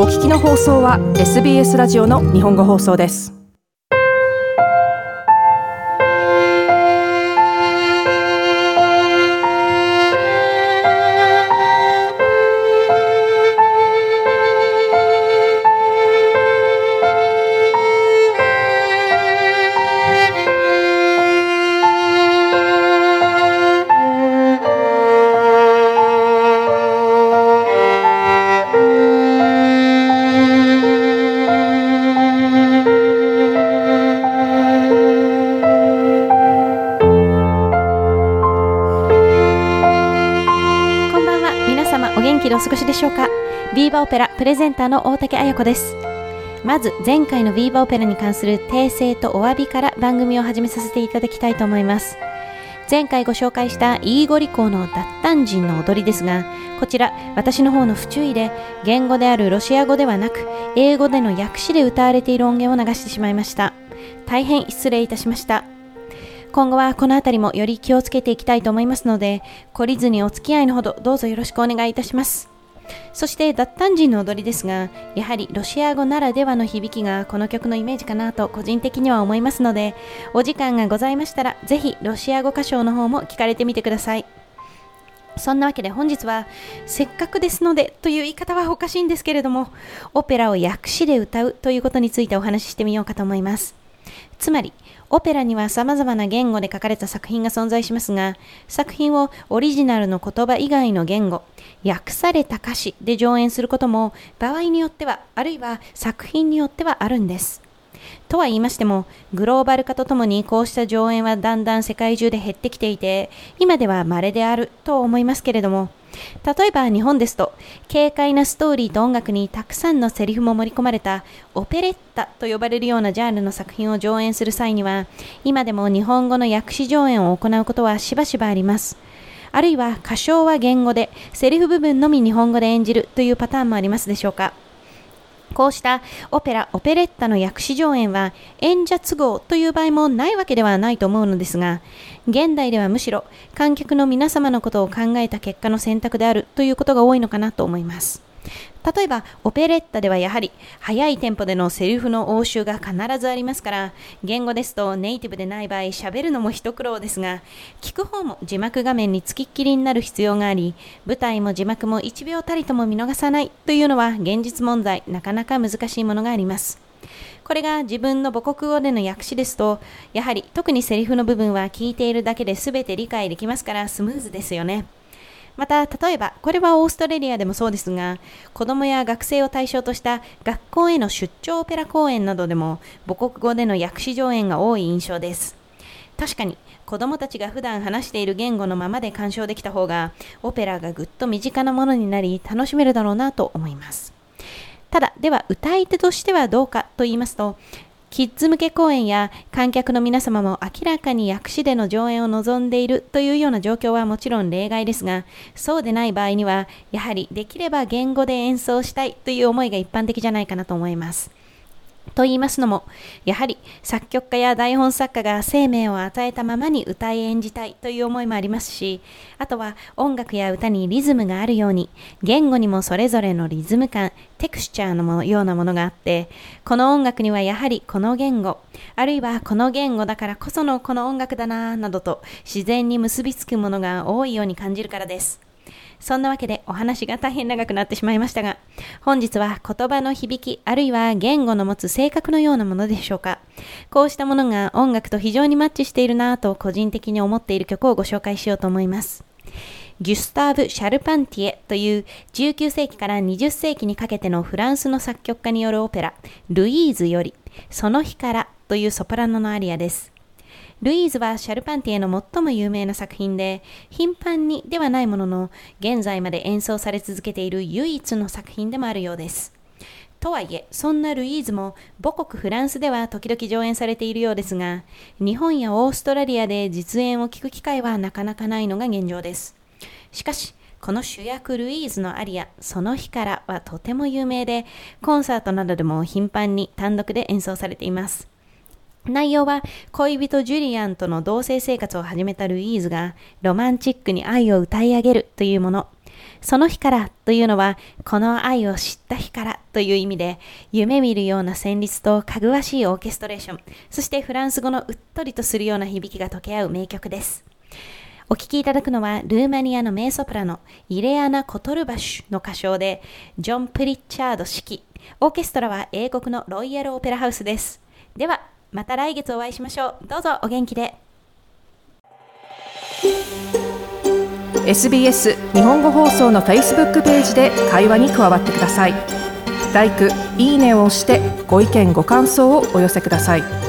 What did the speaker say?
お聞きの放送は SBS ラジオの日本語放送です。元気でお過ごしでしょうか？ビーバーオペラプレゼンターの大竹彩子です。まず前回のビーバーオペラに関する訂正とお詫びから番組を始めさせていただきたいと思います。前回ご紹介したイーゴリ校の脱炭人の踊りですがこちら私の方の不注意で言語であるロシア語ではなく英語での訳詞で歌われている音源を流してしまいました。大変失礼いたしました。今後はこの辺りもより気をつけていきたいと思いますので、懲りずにお付き合いのほどどうぞよろしくお願いいたします。そして脱炭人の踊りですが、やはりロシア語ならではの響きがこの曲のイメージかなと個人的には思いますので、お時間がございましたら、ぜひロシア語歌唱の方も聞かれてみてください。そんなわけで本日は、せっかくですのでという言い方はおかしいんですけれども、オペラを訳詞で歌うということについてお話ししてみようかと思います。つまり、オペラには様々な言語で書かれた作品が存在しますが、作品をオリジナルの言葉以外の言語、訳された歌詞で上演することも、場合によっては、あるいは作品によってはあるんです。とは言いましても、グローバル化とともにこうした上演はだんだん世界中で減ってきていて、今では稀であると思いますけれども、例えば日本ですと、軽快なストーリーと音楽にたくさんのセリフも盛り込まれたオペレッタと呼ばれるようなジャンルの作品を上演する際には、今でも日本語の訳詞上演を行うことはしばしばあります。あるいは歌唱は言語で、セリフ部分のみ日本語で演じるというパターンもありますでしょうか。こうしたオペラ、オペレッタの訳詞上演は演者都合という場合もないわけではないと思うのですが、現代ではむしろ観客の皆様のことを考えた結果の選択であるということが多いのかなと思います。例えば、オペレッタではやはり速いテンポでのセリフの応酬が必ずありますから、言語ですとネイティブでない場合、喋るのも一苦労ですが、聞く方も字幕画面につきっきりになる必要があり、舞台も字幕も1秒たりとも見逃さないというのは現実問題、なかなか難しいものがあります。これが自分の母国語での訳詞ですと、やはり特にセリフの部分は聞いているだけで全て理解できますからスムーズですよね。また、例えば、これはオーストラリアでもそうですが、子供や学生を対象とした学校への出張オペラ公演などでも、母国語での訳詞上演が多い印象です。確かに、子供たちが普段話している言語のままで鑑賞できた方が、オペラがぐっと身近なものになり、楽しめるだろうなと思います。ただ、では歌い手としてはどうかと言いますと、キッズ向け公演や観客の皆様も明らかに薬師での上演を望んでいるというような状況はもちろん例外ですが、そうでない場合には、やはりできれば言語で演奏したいという思いが一般的じゃないかなと思います。と言いますのも、やはり作曲家や台本作家が生命を与えたままに歌い演じたいという思いもありますし、あとは音楽や歌にリズムがあるように、言語にもそれぞれのリズム感、テクスチャーのものようなものがあって、この音楽にはやはりこの言語、あるいはこの言語だからこそのこの音楽だなぁなどと自然に結びつくものが多いように感じるからです。そんなわけでお話が大変長くなってしまいましたが、本日は言葉の響き、あるいは言語の持つ性格のようなものでしょうか。こうしたものが音楽と非常にマッチしているなぁと個人的に思っている曲をご紹介しようと思います。ギュスターブ・シャルパンティエという19世紀から20世紀にかけてのフランスの作曲家によるオペラ、ルイーズより、その日からというソプラノのアリアです。ルイーズはシャルパンティエの最も有名な作品で、頻繁にではないものの、現在まで演奏され続けている唯一の作品でもあるようです。とはいえ、そんなルイーズも母国フランスでは時々上演されているようですが、日本やオーストラリアで実演を聞く機会はなかなかないのが現状です。しかし、この主役ルイーズのアリア、その日からはとても有名で、コンサートなどでも頻繁に単独で演奏されています。内容は恋人ジュリアンとの同棲生活を始めたルイーズがロマンチックに愛を歌い上げるというもの。その日からというのは、この愛を知った日からという意味で、夢見るような旋律とかぐわしいオーケストレーション、そしてフランス語のうっとりとするような響きが溶け合う名曲です。お聴きいただくのは、ルーマニアの名ソプラノ、イレアナ・コトルバシュの歌唱で、ジョン・プリッチャード指揮、オーケストラは英国のロイヤル・オペラハウスです。では、また来月お会いしましょう。どうぞお元気で。SBS 日本語放送の Facebook ページで会話に加わってください。LIKE、いいねを押してご意見ご感想をお寄せください。